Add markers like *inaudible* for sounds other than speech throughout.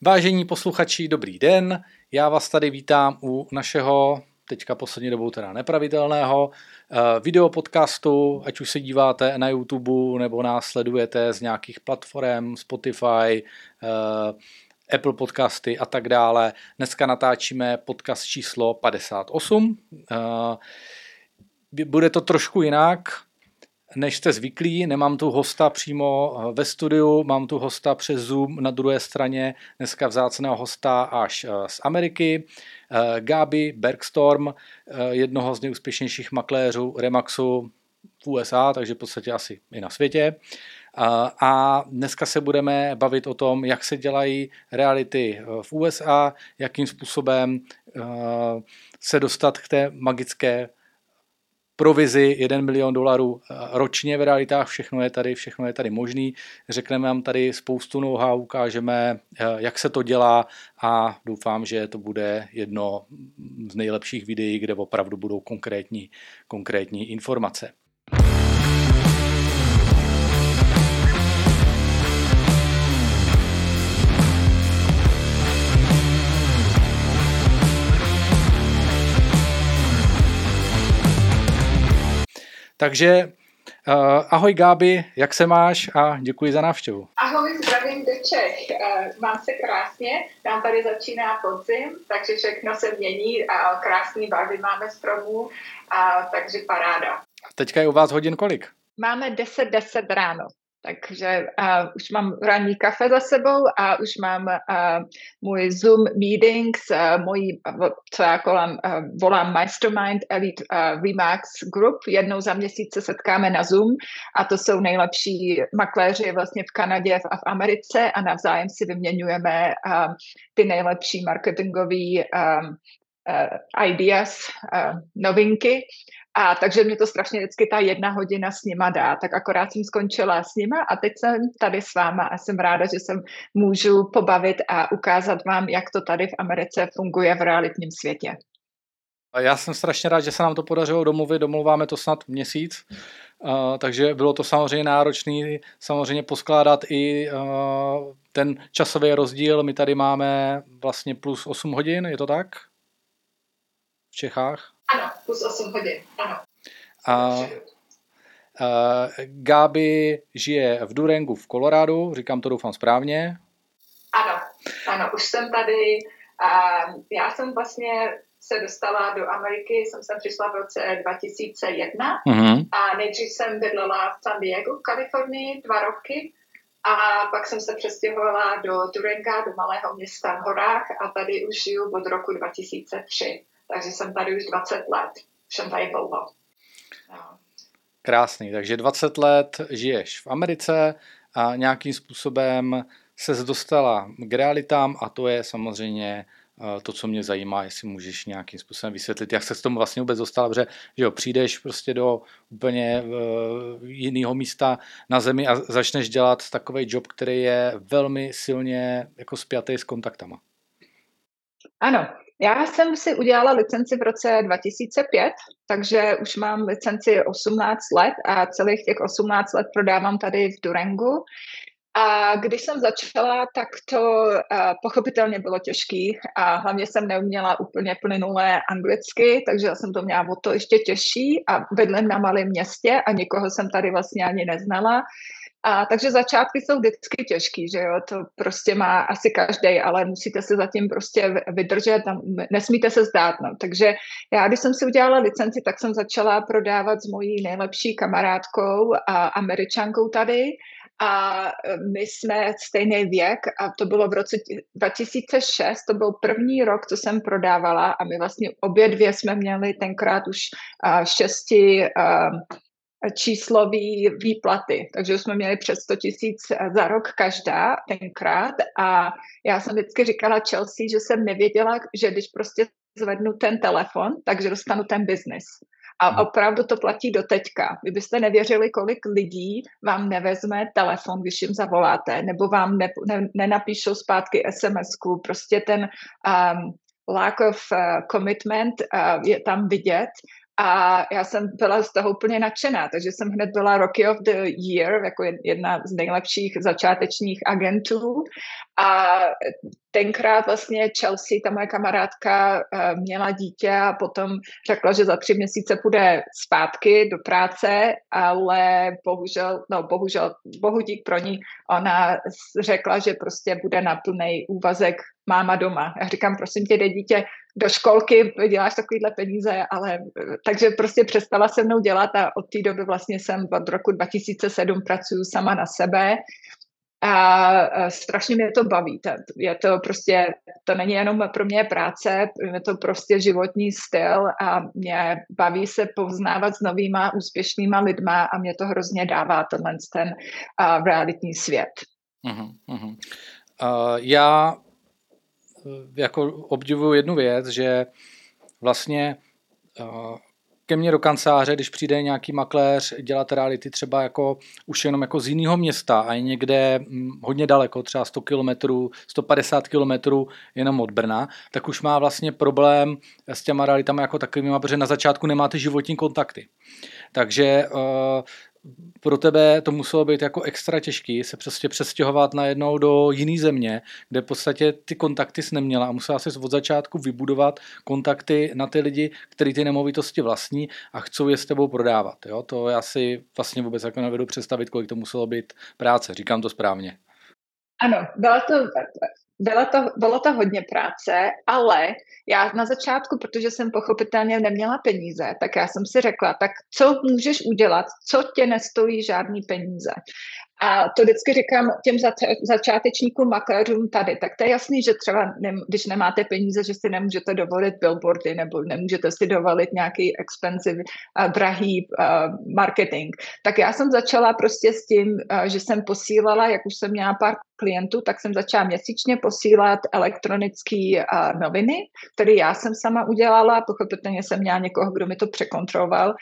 Vážení posluchači, dobrý den. Já vás tady vítám u našeho, teďka poslední dobou teda nepravidelného, uh, videopodcastu, ať už se díváte na YouTube nebo nás sledujete z nějakých platform, Spotify, uh, Apple podcasty a tak dále. Dneska natáčíme podcast číslo 58. Uh, bude to trošku jinak, než jste zvyklí. Nemám tu hosta přímo eh, ve studiu, mám tu hosta přes Zoom na druhé straně, dneska vzácného hosta až eh, z Ameriky, eh, Gabi Bergstorm, jednoho z nejúspěšnějších makléřů Remaxu v USA, takže v podstatě asi i na světě. A dneska se budeme bavit o tom, jak se dělají reality v USA, jakým způsobem se dostat k té magické provizi 1 milion dolarů eh, ročně v realitách, všechno je tady, všechno je tady možný. Řekneme vám tady spoustu know-how, ukážeme, eh, jak se to dělá a doufám, že to bude jedno z nejlepších videí, kde opravdu budou konkrétní, konkrétní informace. Takže Uh, ahoj Gáby, jak se máš a děkuji za návštěvu. Ahoj, zdravím do Čech. Uh, mám se krásně, nám tady začíná podzim, takže všechno se mění a krásný barvy máme stromů, a, takže paráda. Teďka je u vás hodin kolik? Máme 10.10 10 ráno. Takže uh, už mám ranní kafe za sebou a už mám uh, můj Zoom meeting s uh, mojí, co já kolem, uh, volám Mastermind Elite uh, Remax Group. Jednou za měsíc se setkáme na Zoom a to jsou nejlepší makléři vlastně v Kanadě a v Americe a navzájem si vyměňujeme uh, ty nejlepší marketingové um, uh, ideas, uh, novinky a takže mě to strašně vždycky ta jedna hodina s nima dá. Tak akorát jsem skončila s nima a teď jsem tady s váma a jsem ráda, že jsem můžu pobavit a ukázat vám, jak to tady v Americe funguje v realitním světě. Já jsem strašně rád, že se nám to podařilo domluvit, domluváme to snad měsíc, uh, takže bylo to samozřejmě náročné samozřejmě poskládat i uh, ten časový rozdíl. My tady máme vlastně plus 8 hodin, je to tak? V Čechách? Ano, plus 8 hodin, ano. A, a Gabi žije v Durangu v Kolorádu, říkám to doufám správně. Ano, ano, už jsem tady. A já jsem vlastně se dostala do Ameriky, jsem sem přišla v roce 2001 mm-hmm. a nejdřív jsem bydlela v San Diego, v Kalifornii, dva roky a pak jsem se přestěhovala do Duranga, do malého města v horách a tady už žiju od roku 2003 takže jsem tady už 20 let. Jsem tady dlouho. No. Krásný, takže 20 let žiješ v Americe a nějakým způsobem se dostala k realitám a to je samozřejmě eh, to, co mě zajímá, jestli můžeš nějakým způsobem vysvětlit, jak se s tomu vlastně vůbec dostala, protože že jo, přijdeš prostě do úplně uh, jiného místa na zemi a začneš dělat takový job, který je velmi silně jako spjatý s kontaktama. Ano, já jsem si udělala licenci v roce 2005, takže už mám licenci 18 let a celých těch 18 let prodávám tady v Durangu. A když jsem začala, tak to uh, pochopitelně bylo těžký a hlavně jsem neuměla úplně plynulé anglicky, takže jsem to měla o to ještě těžší a bydlím na malém městě a nikoho jsem tady vlastně ani neznala. A takže začátky jsou vždycky těžký, že jo, to prostě má asi každý, ale musíte se zatím prostě vydržet a nesmíte se zdát, no. Takže já, když jsem si udělala licenci, tak jsem začala prodávat s mojí nejlepší kamarádkou a američankou tady a my jsme stejný věk a to bylo v roce 2006, to byl první rok, co jsem prodávala a my vlastně obě dvě jsme měli tenkrát už šesti číslové výplaty, takže jsme měli přes 100 tisíc za rok každá tenkrát a já jsem vždycky říkala Chelsea, že jsem nevěděla, že když prostě zvednu ten telefon, takže dostanu ten biznis. A opravdu to platí do teďka. Vy byste nevěřili, kolik lidí vám nevezme telefon, když jim zavoláte, nebo vám ne, ne, nenapíšou zpátky SMS-ku. Prostě ten um, lack of uh, commitment uh, je tam vidět a já jsem byla z toho úplně nadšená, takže jsem hned byla Rocky of the Year, jako jedna z nejlepších začátečních agentů. A tenkrát vlastně Chelsea, ta moje kamarádka, eh, měla dítě a potom řekla, že za tři měsíce půjde zpátky do práce, ale bohužel, no bohužel, bohu dík pro ní, ona řekla, že prostě bude na plný úvazek máma doma. Já říkám, prosím tě, jde dítě do školky, děláš takovýhle peníze, ale takže prostě přestala se mnou dělat a od té doby vlastně jsem od roku 2007 pracuju sama na sebe a strašně mě to baví. Je to prostě, to není jenom pro mě práce, je to prostě životní styl a mě baví se poznávat s novýma úspěšnýma lidma a mě to hrozně dává tenhle ten uh, realitní svět. Uh-huh, uh-huh. Uh, já jako obdivuju jednu věc, že vlastně uh, ke mně do kanceláře, když přijde nějaký makléř dělat reality třeba jako už jenom jako z jiného města a je někde hm, hodně daleko, třeba 100 km, 150 km jenom od Brna, tak už má vlastně problém s těma realitami jako takovými, protože na začátku nemáte životní kontakty. Takže uh, pro tebe to muselo být jako extra těžký se prostě přestěhovat najednou do jiné země, kde v podstatě ty kontakty jsi neměla a musela si od začátku vybudovat kontakty na ty lidi, kteří ty nemovitosti vlastní a chcou je s tebou prodávat. Jo? To já si vlastně vůbec jako nevedu představit, kolik to muselo být práce. Říkám to správně. Ano, byla to, bylo to, bylo to hodně práce, ale já na začátku, protože jsem pochopitelně neměla peníze, tak já jsem si řekla, tak co můžeš udělat, co tě nestojí žádný peníze. A to vždycky říkám těm začátečníkům makléřům tady. Tak to je jasný, že třeba ne, když nemáte peníze, že si nemůžete dovolit billboardy nebo nemůžete si dovolit nějaký expensive, uh, drahý uh, marketing. Tak já jsem začala prostě s tím, uh, že jsem posílala, jak už jsem měla pár klientů, tak jsem začala měsíčně posílat elektronické uh, noviny, které já jsem sama udělala, pochopitelně jsem měla někoho, kdo mi to překontroloval,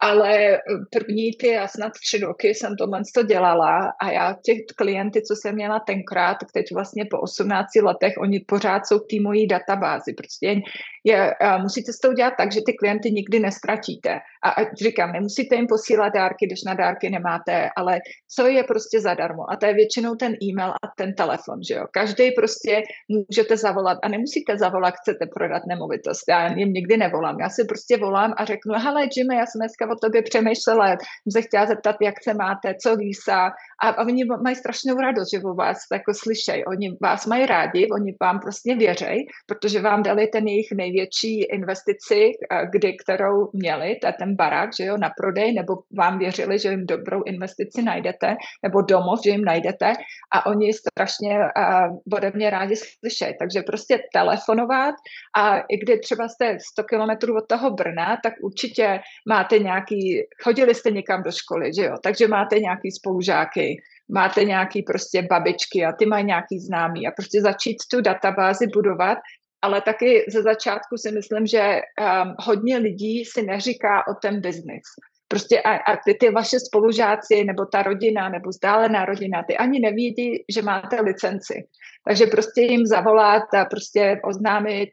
ale první ty a snad tři roky jsem tohle to dělala a já těch klienty, co jsem měla tenkrát, teď vlastně po 18 letech, oni pořád jsou v té mojí databázi. Prostě je, musíte to udělat tak, že ty klienty nikdy nestratíte. A, a říkám, nemusíte jim posílat dárky, když na dárky nemáte, ale co je prostě zadarmo. A to je většinou ten e-mail a ten telefon, že jo. Každý prostě můžete zavolat a nemusíte zavolat, chcete prodat nemovitost. Já jim nikdy nevolám. Já si prostě volám a řeknu, hele Jimmy, já jsem dneska o tobě přemýšlela, jsem se chtěla zeptat, jak se máte, co vísa, a, a oni mají strašnou radost, že o vás jako slyšejí. Oni vás mají rádi, oni vám prostě věřejí, protože vám dali ten jejich největší investici, kdy, kterou měli, je ten barák, že jo, na prodej, nebo vám věřili, že jim dobrou investici najdete, nebo domov, že jim najdete a oni strašně uh, ode mě rádi slyšejí. Takže prostě telefonovat a i kdy třeba jste 100 kilometrů od toho Brna, tak určitě máte nějaký, chodili jste někam do školy, že jo, takže máte nějaký spolužáky, máte nějaký prostě babičky a ty mají nějaký známý a prostě začít tu databázi budovat, ale taky ze začátku si myslím, že um, hodně lidí si neříká o ten biznis. Prostě a, a ty, ty vaše spolužáci, nebo ta rodina, nebo vzdálená rodina, ty ani nevědí, že máte licenci. Takže prostě jim zavolat a prostě oznámit,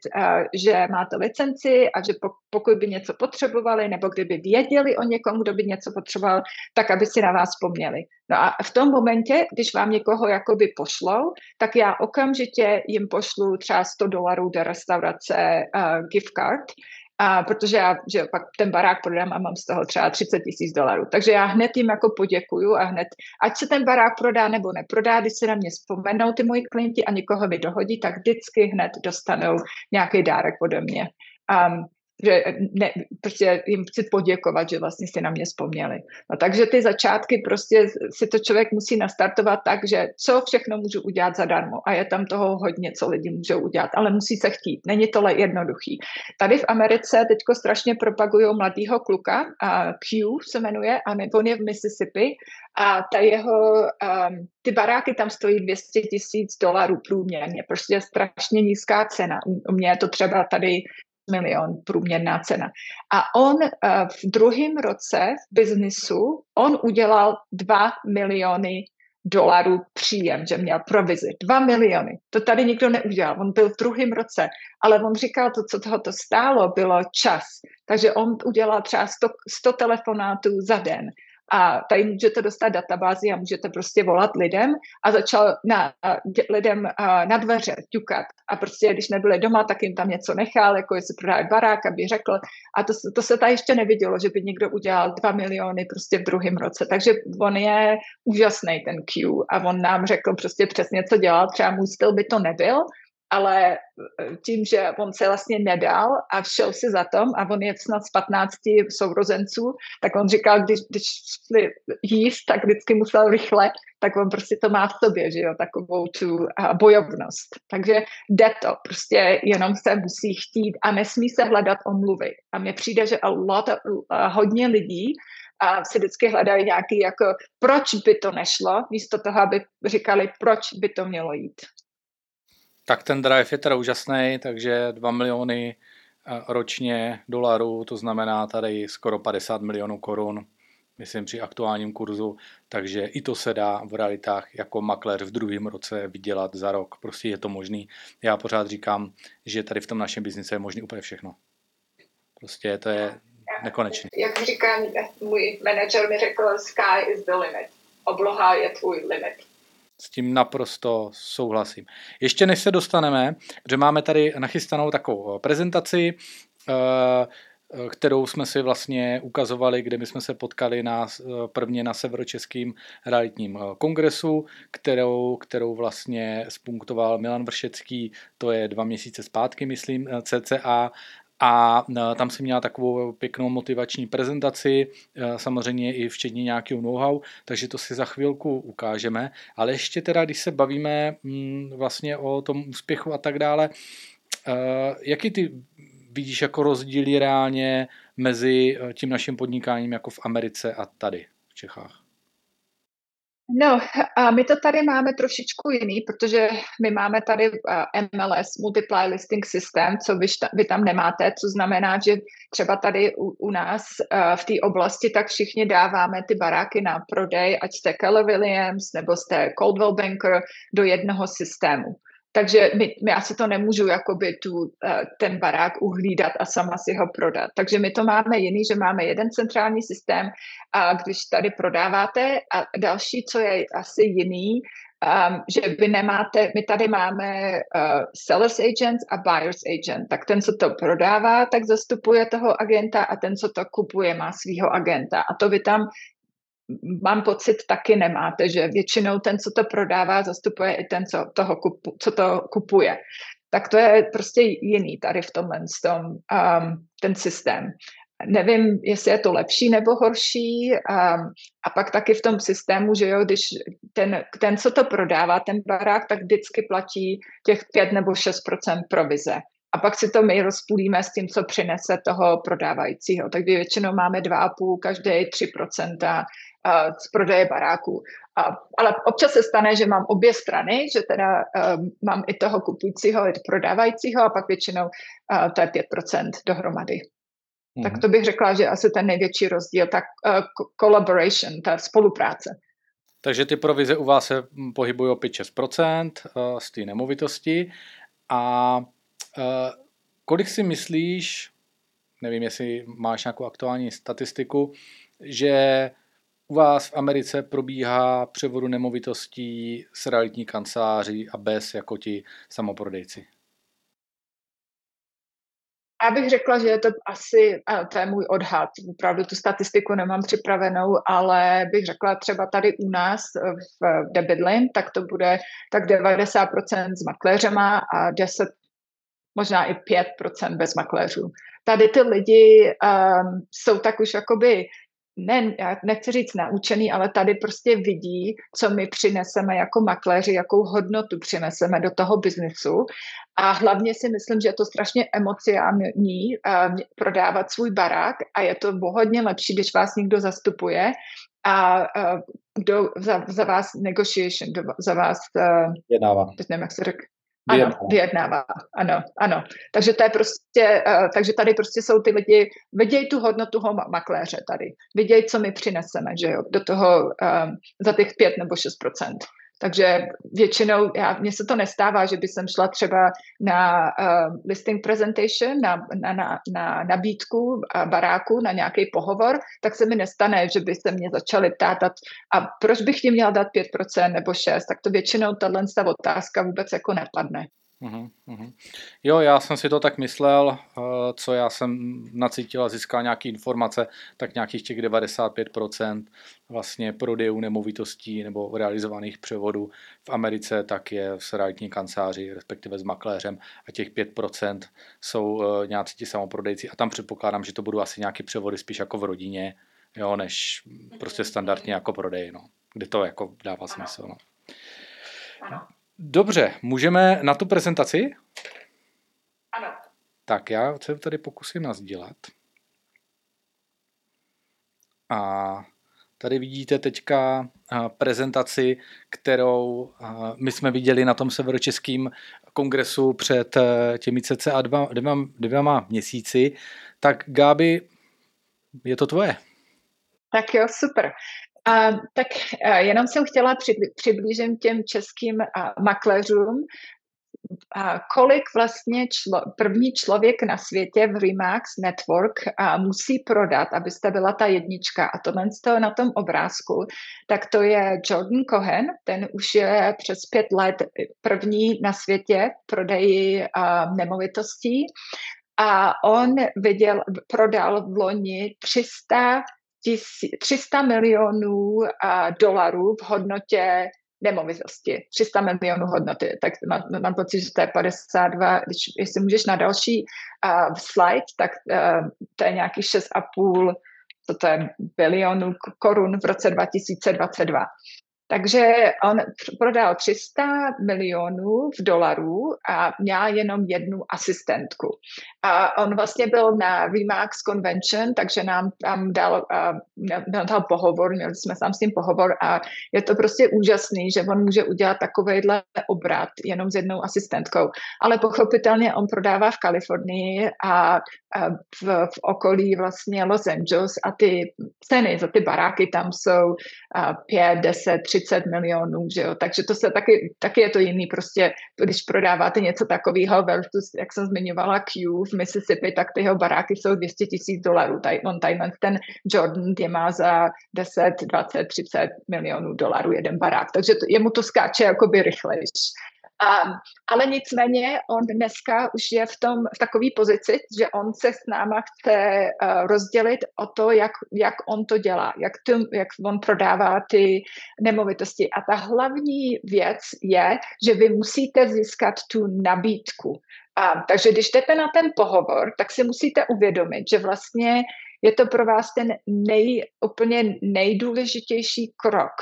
že máte licenci a že pokud by něco potřebovali, nebo kdyby věděli o někom, kdo by něco potřeboval, tak aby si na vás vzpomněli. No a v tom momentě, když vám někoho jakoby pošlou, tak já okamžitě jim pošlu třeba 100 dolarů do restaurace uh, gift card, a protože já že pak ten barák prodám a mám z toho třeba 30 tisíc dolarů. Takže já hned jim jako poděkuju a hned, ať se ten barák prodá nebo neprodá, když se na mě vzpomenou ty moji klienti a někoho mi dohodí, tak vždycky hned dostanou nějaký dárek ode mě. Um, že ne, prostě jim chci poděkovat, že vlastně si na mě vzpomněli. No, takže ty začátky prostě si to člověk musí nastartovat tak, že co všechno můžu udělat zadarmo a je tam toho hodně, co lidi můžou udělat, ale musí se chtít. Není tohle jednoduchý. Tady v Americe teďko strašně propagují mladýho kluka, a Q se jmenuje, a on je v Mississippi a ta jeho, um, ty baráky tam stojí 200 tisíc dolarů průměrně, prostě strašně nízká cena. U mě je to třeba tady milion průměrná cena. A on uh, v druhém roce v biznisu, on udělal 2 miliony dolarů příjem, že měl provizi. Dva miliony. To tady nikdo neudělal. On byl v druhém roce, ale on říkal, to, co toho to stálo, bylo čas. Takže on udělal třeba 100, 100 telefonátů za den a tady můžete dostat databázi a můžete prostě volat lidem a začal na, lidem na dveře ťukat. A prostě když nebyli doma, tak jim tam něco nechal, jako jestli prodávají barák, aby řekl. A to, to se tady ještě nevidělo, že by někdo udělal dva miliony prostě v druhém roce, takže on je úžasný ten Q. A on nám řekl prostě přesně, co dělal, třeba můj styl by to nebyl, ale e, tím, že on se vlastně nedal a všel si za tom a on je snad z 15 sourozenců, tak on říkal, když, když šli jíst, tak vždycky musel rychle, tak on prostě to má v sobě, že jo, takovou tu bojovnost. Takže jde to, prostě jenom se musí chtít a nesmí se hledat omluvy. A mně přijde, že a lot, a hodně lidí a si vždycky hledají nějaký jako, proč by to nešlo, místo toho, aby říkali, proč by to mělo jít. Tak ten drive je teda úžasný, takže 2 miliony eh, ročně dolarů, to znamená tady skoro 50 milionů korun, myslím při aktuálním kurzu, takže i to se dá v realitách jako makléř v druhém roce vydělat za rok. Prostě je to možný. Já pořád říkám, že tady v tom našem biznise je možný úplně všechno. Prostě to je nekonečné. Jak říkám, můj manažer mi řekl, sky is the limit. Obloha je tvůj limit. S tím naprosto souhlasím. Ještě než se dostaneme, že máme tady nachystanou takovou prezentaci, eh, kterou jsme si vlastně ukazovali, kde my jsme se potkali na, prvně na Severočeském realitním kongresu, kterou, kterou vlastně spunktoval Milan Vršecký, to je dva měsíce zpátky, myslím, cca, a e, tam si měla takovou pěknou motivační prezentaci, e, samozřejmě i včetně nějakého know-how, takže to si za chvilku ukážeme. Ale ještě teda, když se bavíme mm, vlastně o tom úspěchu a tak dále, e, jaký ty vidíš jako rozdíly reálně mezi tím naším podnikáním jako v Americe a tady v Čechách? No, a my to tady máme trošičku jiný, protože my máme tady MLS, Multiply Listing System, co vy, vy tam nemáte, co znamená, že třeba tady u, u nás v té oblasti tak všichni dáváme ty baráky na prodej, ať jste Keller Williams nebo jste Coldwell Banker, do jednoho systému. Takže my, my asi to nemůžu jakoby tu, eh, ten barák uhlídat a sama si ho prodat. Takže my to máme jiný, že máme jeden centrální systém a když tady prodáváte a další, co je asi jiný, um, že vy nemáte, my tady máme uh, sellers agent a buyers agent, tak ten, co to prodává, tak zastupuje toho agenta a ten, co to kupuje, má svého agenta. A to vy tam mám pocit, taky nemáte, že většinou ten, co to prodává, zastupuje i ten, co, toho kupu, co to kupuje. Tak to je prostě jiný tady v tomhle tom, um, ten systém. Nevím, jestli je to lepší nebo horší. Um, a pak taky v tom systému, že jo, když ten, ten, co to prodává, ten barák, tak vždycky platí těch 5 nebo 6% provize a pak si to my rozpůlíme s tím, co přinese toho prodávajícího. Takže většinou máme 2,5, každý 3% z prodeje baráků. A, ale občas se stane, že mám obě strany, že teda um, mám i toho kupujícího, i prodávajícího a pak většinou uh, to je 5% dohromady. Mm-hmm. Tak to bych řekla, že asi ten největší rozdíl, tak uh, collaboration, ta spolupráce. Takže ty provize u vás se pohybují o 5-6% uh, z té nemovitosti a uh, kolik si myslíš, nevím, jestli máš nějakou aktuální statistiku, že u vás v Americe probíhá převodu nemovitostí s realitní kanceláří a bez jako ti samoprodejci? Já bych řekla, že je to asi, to je můj odhad, opravdu tu statistiku nemám připravenou, ale bych řekla třeba tady u nás v Debidlin, tak to bude tak 90% s makléřema a 10, možná i 5% bez makléřů. Tady ty lidi um, jsou tak už jakoby ne, já nechci říct naučený, ale tady prostě vidí, co my přineseme jako makléři, jakou hodnotu přineseme do toho biznesu. A hlavně si myslím, že je to strašně emocionální uh, prodávat svůj barák a je to hodně lepší, když vás někdo zastupuje a uh, kdo za, za vás negotiation, kdo za vás uh, vyjednává. Teď nevím, jak se řek, Ano, vyjednává. Ano, ano. Takže to je prostě, uh, takže tady prostě jsou ty lidi, vidějí tu hodnotu toho makléře tady. Vidějí, co my přineseme, že jo, do toho um, za těch pět nebo šest procent. Takže většinou, já, mně se to nestává, že by jsem šla třeba na uh, listing presentation, na, na, na, na nabídku uh, baráku, na nějaký pohovor, tak se mi nestane, že by se mě začali ptát, a proč bych jim měl dát 5% nebo 6%, tak to většinou tahle otázka vůbec jako nepadne. Uhum, uhum. Jo, já jsem si to tak myslel, eh, co já jsem nacítil a získal nějaké informace, tak nějakých těch 95% vlastně prodejů nemovitostí nebo realizovaných převodů v Americe tak je s realitní kanceláří, respektive s makléřem a těch 5% jsou eh, nějací ti samoprodejci a tam předpokládám, že to budou asi nějaké převody spíš jako v rodině, jo, než prostě standardně jako prodej, no, kde to jako dává smysl. No. Ano. Dobře, můžeme na tu prezentaci? Ano. Tak já se tady pokusím nazdílet. A tady vidíte teďka prezentaci, kterou my jsme viděli na tom severočeském kongresu před e, těmi cca dva, dvěma, dvěma měsíci. Tak Gáby, je to tvoje. Tak jo, super. A, tak a, jenom jsem chtěla přiblížit těm českým a, makléřům, a kolik vlastně člo, první člověk na světě v Remax Network a musí prodat, abyste byla ta jednička. A tohle to na tom obrázku, tak to je Jordan Cohen, ten už je přes pět let první na světě prodeji a, nemovitostí. A on viděl, prodal v loni 300 300 milionů dolarů v hodnotě nemovitosti. 300 milionů hodnoty. Tak mám, mám pocit, že to je 52. Když, jestli můžeš na další uh, slide, tak uh, to je nějaký 6,5 co to je bilionů korun v roce 2022. Takže on prodal 300 milionů v dolarů a měl jenom jednu asistentku. A on vlastně byl na Remax Convention, takže nám tam dal, uh, dal pohovor, měli jsme tam s ním pohovor a je to prostě úžasný, že on může udělat takovýhle obrat jenom s jednou asistentkou. Ale pochopitelně on prodává v Kalifornii a, a v, v okolí vlastně Los Angeles a ty ceny za ty baráky tam jsou 5, 10, 30 milionů, že jo? takže to se taky, taky je to jiný prostě, když prodáváte něco takového versus, jak jsem zmiňovala, Q v Mississippi, tak ty jeho baráky jsou 200 tisíc dolarů. Tady, on tady ten Jordan je má za 10, 20, 30 milionů dolarů jeden barák, takže to, jemu to skáče jakoby rychlejš. Um, ale nicméně on dneska už je v, tom, v takové pozici, že on se s náma chce uh, rozdělit o to, jak, jak on to dělá, jak, to, jak on prodává ty nemovitosti. A ta hlavní věc je, že vy musíte získat tu nabídku. A, takže když jdete na ten pohovor, tak si musíte uvědomit, že vlastně je to pro vás ten nej, úplně nejdůležitější krok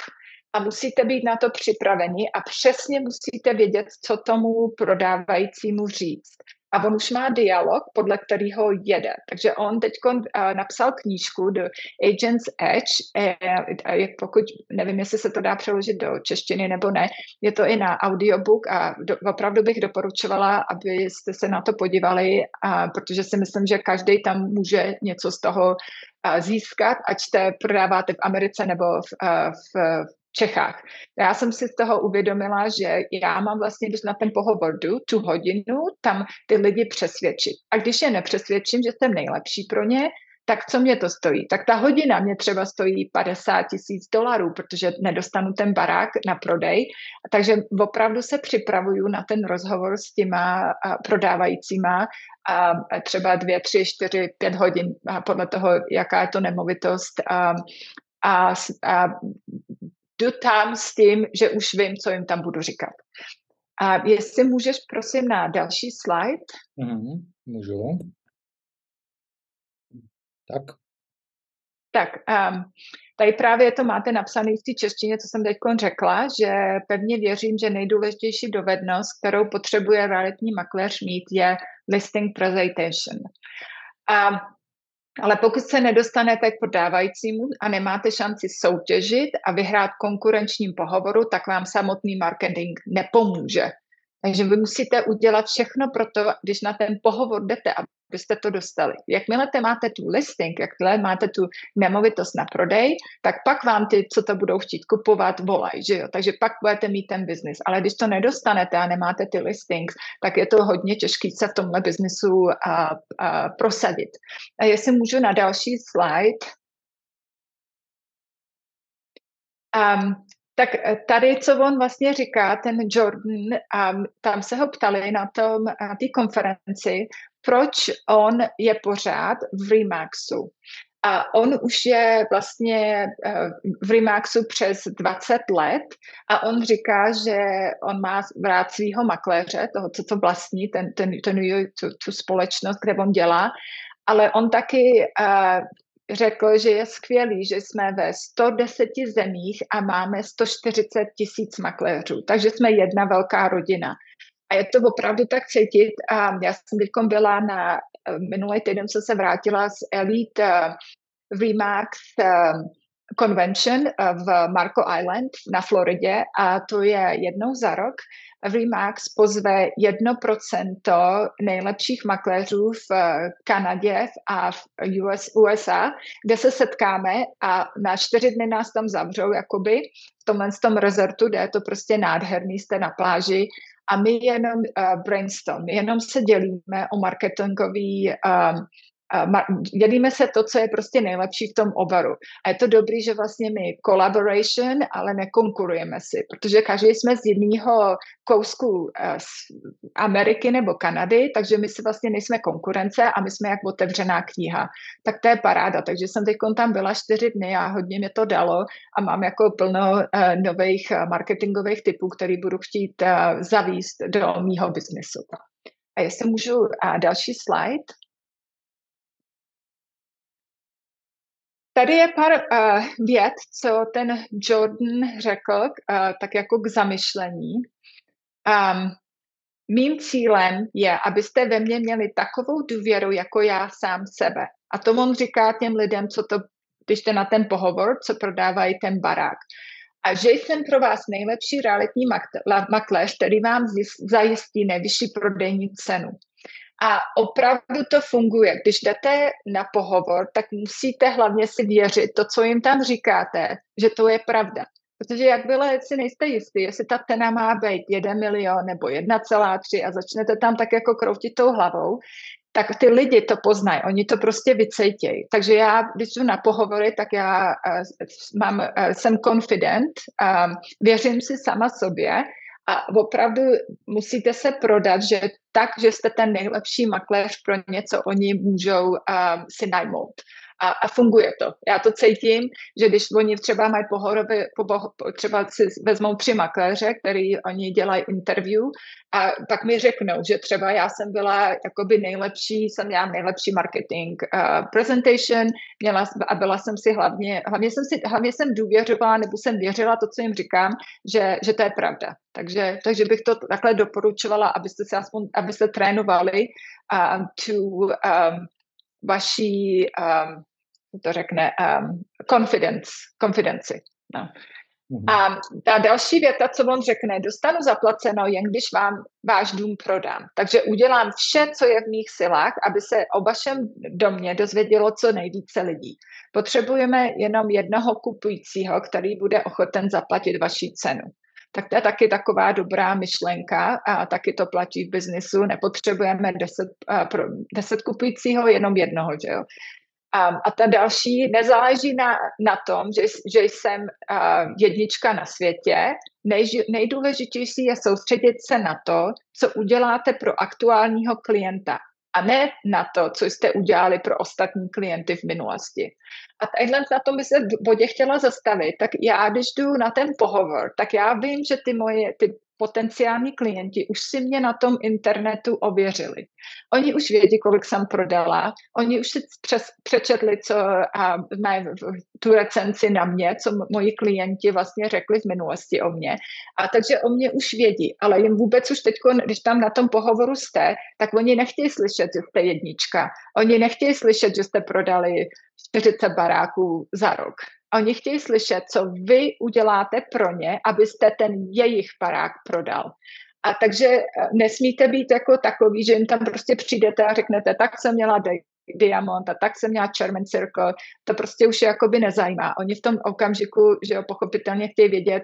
a musíte být na to připraveni a přesně musíte vědět, co tomu prodávajícímu říct. A on už má dialog, podle kterého jede. Takže on teď uh, napsal knížku The Agent's Edge, uh, pokud, nevím, jestli se to dá přeložit do češtiny nebo ne, je to i na audiobook a do, opravdu bych doporučovala, abyste se na to podívali, uh, protože si myslím, že každý tam může něco z toho uh, získat, ať jste prodáváte v Americe nebo v, uh, v, Čechách. Já jsem si z toho uvědomila, že já mám vlastně, když na ten pohovor jdu, tu hodinu, tam ty lidi přesvědčit. A když je nepřesvědčím, že jsem nejlepší pro ně, tak co mě to stojí? Tak ta hodina mě třeba stojí 50 tisíc dolarů, protože nedostanu ten barák na prodej. Takže opravdu se připravuju na ten rozhovor s těma prodávajícíma a třeba dvě, tři, čtyři, pět hodin podle toho, jaká je to nemovitost. A, a, a jdu tam s tím, že už vím, co jim tam budu říkat. A jestli můžeš, prosím, na další slide. Mm, můžu. Tak. Tak, um, tady právě to máte napsané v té češtině, co jsem teď řekla, že pevně věřím, že nejdůležitější dovednost, kterou potřebuje realitní makléř mít, je listing presentation. A ale pokud se nedostanete k prodávajícímu a nemáte šanci soutěžit a vyhrát konkurenčním pohovoru, tak vám samotný marketing nepomůže. Takže vy musíte udělat všechno pro to, když na ten pohovor jdete, abyste to dostali. Jakmile te máte tu listing, jakmile máte tu nemovitost na prodej, tak pak vám ty, co to budou chtít kupovat, volají, že jo? Takže pak budete mít ten biznis. Ale když to nedostanete a nemáte ty listings, tak je to hodně těžké se v tomhle biznisu a, a prosadit. A jestli můžu na další slide, Um, tak eh, tady, co on vlastně říká, ten Jordan, a tam se ho ptali na tom, na té konferenci, proč on je pořád v Remaxu. A on už je vlastně eh, v Remaxu přes 20 let a on říká, že on má vrát svého makléře, toho, co to vlastní, ten, ten, ten, tu, tu společnost, kde on dělá, ale on taky uh, řekl, že je skvělý, že jsme ve 110 zemích a máme 140 tisíc makléřů, takže jsme jedna velká rodina. A je to opravdu tak cítit. A já jsem teď byla na, minulý týden jsem se vrátila z Elite Remax uh, Convention v Marco Island na Floridě a to je jednou za rok. Remax pozve 1% nejlepších makléřů v eh, Kanadě a v US, USA, kde se setkáme a na čtyři dny nás tam zavřou jakoby. V tomhle tom rezortu, kde je to prostě nádherný, jste na pláži. A my jenom uh, brainstorm, jenom se dělíme o marketingový um, dělíme se to, co je prostě nejlepší v tom oboru. A je to dobrý, že vlastně my collaboration, ale nekonkurujeme si, protože každý jsme z jiného kousku eh, z Ameriky nebo Kanady, takže my si vlastně nejsme konkurence a my jsme jak otevřená kniha. Tak to je paráda. Takže jsem teď tam byla čtyři dny a hodně mě to dalo a mám jako plno uh, nových uh, marketingových typů, který budu chtít zavíst do mýho biznesu. A jestli můžu, uh, další slide. Tady je pár uh, vět, co ten Jordan řekl, uh, tak jako k zamyšlení. Um, mým cílem je, abyste ve mně měli takovou důvěru, jako já sám sebe. A to on říká těm lidem, co to, když jste na ten pohovor, co prodávají ten barák. A že jsem pro vás nejlepší realitní makléř, který vám zajistí nejvyšší prodejní cenu. A opravdu to funguje. Když jdete na pohovor, tak musíte hlavně si věřit to, co jim tam říkáte, že to je pravda. Protože jak bylo, si nejste jistý, jestli ta cena má být 1 milion nebo 1,3 a začnete tam tak jako kroutit tou hlavou, tak ty lidi to poznají, oni to prostě vycejtějí. Takže já, když jdu na pohovory, tak já uh, mám, uh, jsem confident, um, věřím si sama sobě a opravdu musíte se prodat, že tak, že jste ten nejlepší makléř pro něco, oni můžou um, si najmout a, a funguje to. Já to cítím, že když oni třeba mají pohorově, po, třeba si vezmou tři makléře, který oni dělají interview a pak mi řeknou, že třeba já jsem byla jakoby nejlepší, jsem já nejlepší marketing uh, presentation, měla a byla jsem si hlavně, hlavně jsem si, hlavně jsem důvěřovala nebo jsem věřila to, co jim říkám, že, že to je pravda. Takže, takže bych to takhle doporučovala, abyste se aspoň, abyste trénovali uh, to um, vaší, um, to řekne, um, confidence, confidenci. No. Mm-hmm. A ta další věta, co on řekne, dostanu zaplaceno, jen když vám váš dům prodám. Takže udělám vše, co je v mých silách, aby se o vašem domě dozvědělo co nejvíce lidí. Potřebujeme jenom jednoho kupujícího, který bude ochoten zaplatit vaši cenu tak to je taky taková dobrá myšlenka a taky to platí v biznisu. Nepotřebujeme deset, pro deset kupujícího, jenom jednoho, že jo. A, a ta další, nezáleží na, na tom, že, že jsem jednička na světě. Nej, nejdůležitější je soustředit se na to, co uděláte pro aktuálního klienta a ne na to, co jste udělali pro ostatní klienty v minulosti. A tadyhle na tom by se bodě chtěla zastavit, tak já, když jdu na ten pohovor, tak já vím, že ty moje, ty potenciální klienti už si mě na tom internetu ověřili. Oni už vědí, kolik jsem prodala, oni už si přes, přečetli, co a mají tu recenci na mě, co moji klienti vlastně řekli v minulosti o mě. A takže o mě už vědí, ale jim vůbec už teď, když tam na tom pohovoru jste, tak oni nechtějí slyšet, že jste jednička. Oni nechtějí slyšet, že jste prodali 40 baráků za rok. Oni chtějí slyšet, co vy uděláte pro ně, abyste ten jejich barák prodal. A takže eh, nesmíte být jako takový, že jim tam prostě přijdete a řeknete, tak jsem měla diamant a tak jsem měla Charmant Circle, to prostě už je jakoby nezajímá. Oni v tom okamžiku, že jo, pochopitelně chtějí vědět,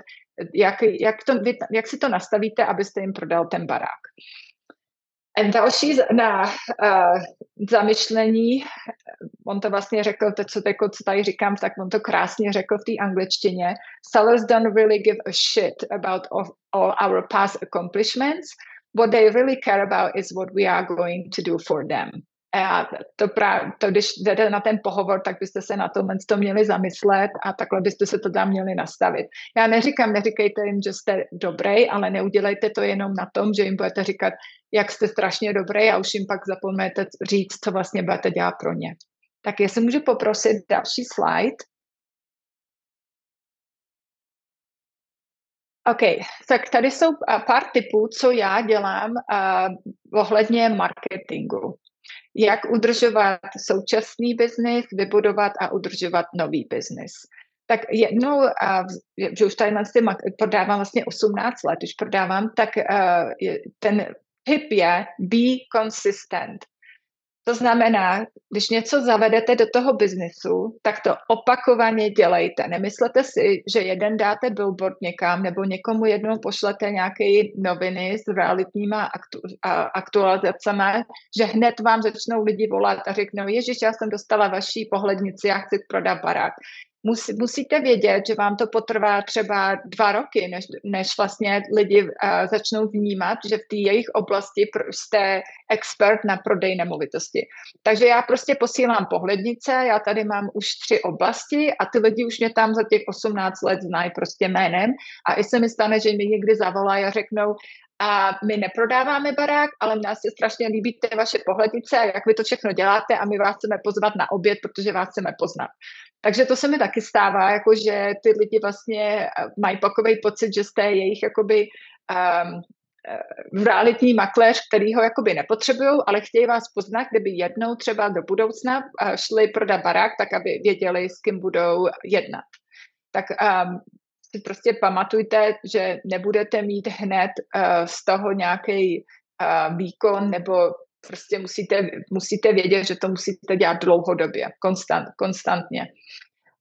jak, jak, to, jak si to nastavíte, abyste jim prodal ten barák. A další na uh, zamyšlení, on to vlastně řekl, to, co, jako, co tady říkám, tak on to krásně řekl v té angličtině. Sellers don't really give a shit about all, all our past accomplishments. What they really care about is what we are going to do for them. A to, právě, to, když jdete na ten pohovor, tak byste se na to, to měli zamyslet a takhle byste se to tam měli nastavit. Já neříkám, neříkejte jim, že jste dobrý, ale neudělejte to jenom na tom, že jim budete říkat, jak jste strašně dobrý a už jim pak zapomenete říct, co vlastně budete dělat pro ně. Tak jestli můžu poprosit další slide. OK, tak tady jsou pár typů, co já dělám uh, ohledně marketingu jak udržovat současný biznis, vybudovat a udržovat nový biznis. Tak jednou, že už tady prodávám vlastně 18 let, už prodávám, tak ten tip je be consistent. To znamená, když něco zavedete do toho biznisu, tak to opakovaně dělejte. Nemyslete si, že jeden dáte billboard někam nebo někomu jednou pošlete nějaké noviny s realitníma aktu, aktualizacemi, že hned vám začnou lidi volat a řeknou, ježiš, já jsem dostala vaší pohlednici, já chci prodat barák musí, musíte vědět, že vám to potrvá třeba dva roky, než, než vlastně lidi uh, začnou vnímat, že v té jejich oblasti jste expert na prodej nemovitosti. Takže já prostě posílám pohlednice, já tady mám už tři oblasti a ty lidi už mě tam za těch 18 let znají prostě jménem a i se mi stane, že mi někdy zavolají a řeknou, a my neprodáváme barák, ale nás se strašně líbí ty vaše pohlednice jak vy to všechno děláte a my vás chceme pozvat na oběd, protože vás chceme poznat. Takže to se mi taky stává, jako že ty lidi vlastně eh, mají takový pocit, že jste jejich jakoby um, realitní makléř, který ho jakoby nepotřebují, ale chtějí vás poznat, kdyby jednou třeba do budoucna eh, šli prodat barák, tak aby věděli, s kým budou jednat. Tak um, si prostě pamatujte, že nebudete mít hned uh, z toho nějaký uh, výkon nebo prostě musíte, musíte vědět, že to musíte dělat dlouhodobě, konstant, konstantně.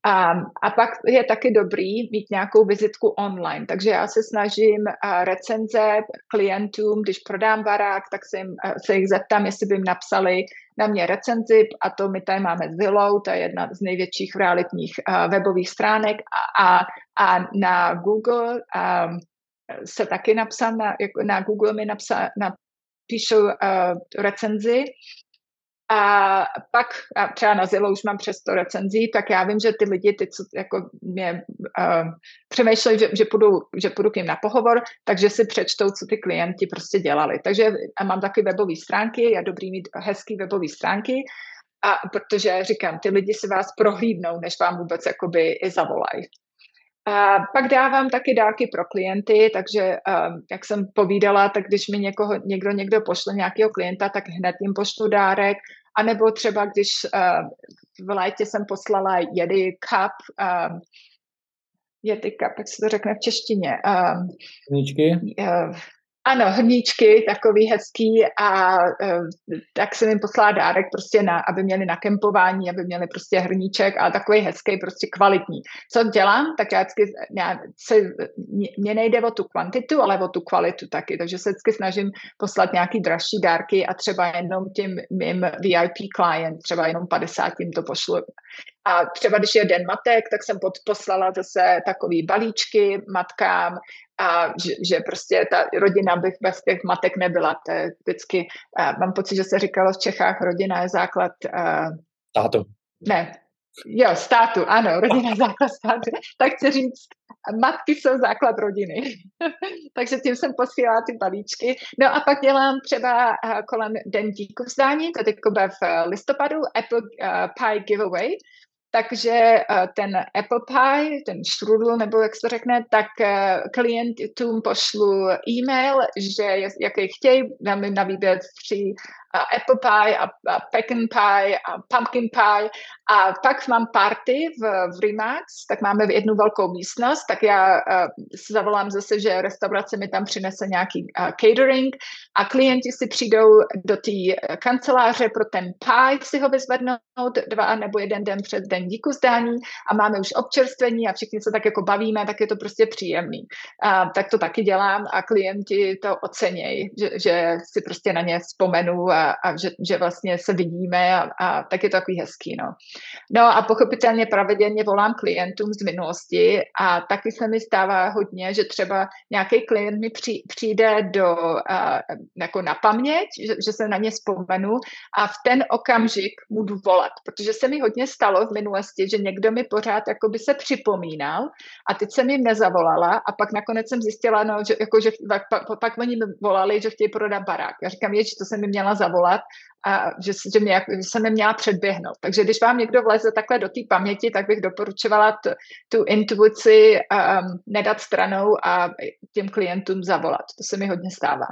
A, a pak je taky dobrý mít nějakou vizitku online, takže já se snažím recenze klientům, když prodám barák, tak se, jim, se jich zeptám, jestli by jim napsali na mě recenzi a to my tady máme Zillow, to je jedna z největších realitních webových stránek a, a, a na Google um, se taky napsal, na, na Google mi napsal, na, píšou uh, recenzi a pak a třeba na Zillow už mám přes to recenzí, tak já vím, že ty lidi, ty, co jako mě uh, přemýšlejí, že, že, půjdu, že půjdu k ním na pohovor, takže si přečtou, co ty klienti prostě dělali. Takže a mám taky webové stránky, je dobrý mít hezký webové stránky, a protože říkám, ty lidi si vás prohlídnou, než vám vůbec jakoby i zavolají. A pak dávám taky dárky pro klienty, takže jak jsem povídala, tak když mi někoho, někdo někdo pošle nějakého klienta, tak hned jim pošlu dárek. A nebo třeba když v létě jsem poslala jedy cup, jedy cup, jak se to řekne v češtině? Uh, ano, hrníčky, takový hezký a uh, tak jsem jim poslala dárek prostě na, aby měli na kempování, aby měli prostě hrníček a takový hezký, prostě kvalitní. Co dělám, tak já vždycky, já se, mě nejde o tu kvantitu, ale o tu kvalitu taky, takže se vždycky snažím poslat nějaký dražší dárky a třeba jenom tím mým VIP client, třeba jenom 50 jim to pošlu. A třeba když je den matek, tak jsem poslala zase takový balíčky matkám a že, že prostě ta rodina bych bez těch matek nebyla. To je vždycky, uh, mám pocit, že se říkalo v Čechách, rodina je základ... Uh, státu. Ne, jo, státu, ano, rodina je základ státu. Tak chci říct, matky jsou základ rodiny. *laughs* Takže tím jsem posílala ty balíčky. No a pak dělám třeba kolem Den díku vzdání, to teď v listopadu, Apple Pie Giveaway, takže ten apple pie, ten strudel, nebo jak se řekne, tak klientům pošlu e-mail, že jaké chtějí, dáme na výběr tři apple pie a, a pecan pie a pumpkin pie a pak mám party v, v Remax, tak máme jednu velkou místnost, tak já uh, zavolám zase, že restaurace mi tam přinese nějaký catering a klienti si přijdou do té kanceláře pro ten pie si ho vyzvednout dva nebo jeden den před den díku zdání a máme už občerstvení a všichni se tak jako bavíme, tak je to prostě příjemný. Uh, tak to taky dělám a klienti to ocenějí, že, že si prostě na ně vzpomenu a a, a že, že vlastně se vidíme a, a tak je to takový hezký. No. no a pochopitelně pravidelně volám klientům z minulosti a taky se mi stává hodně, že třeba nějaký klient mi při, přijde do, a, jako na paměť, že, že se na ně vzpomenu a v ten okamžik jdu volat, protože se mi hodně stalo v minulosti, že někdo mi pořád jako by se připomínal a teď jsem jim nezavolala a pak nakonec jsem zjistila, no, že, jako, že pak, pak, pak oni mi volali, že chtějí prodat barák. Já říkám, ječ, to jsem mi měla zavolat zavolat a že, že, mě, že jsem neměla předběhnout. Takže když vám někdo vleze takhle do té paměti, tak bych doporučovala tu, tu intuici um, nedat stranou a těm klientům zavolat. To se mi hodně stává.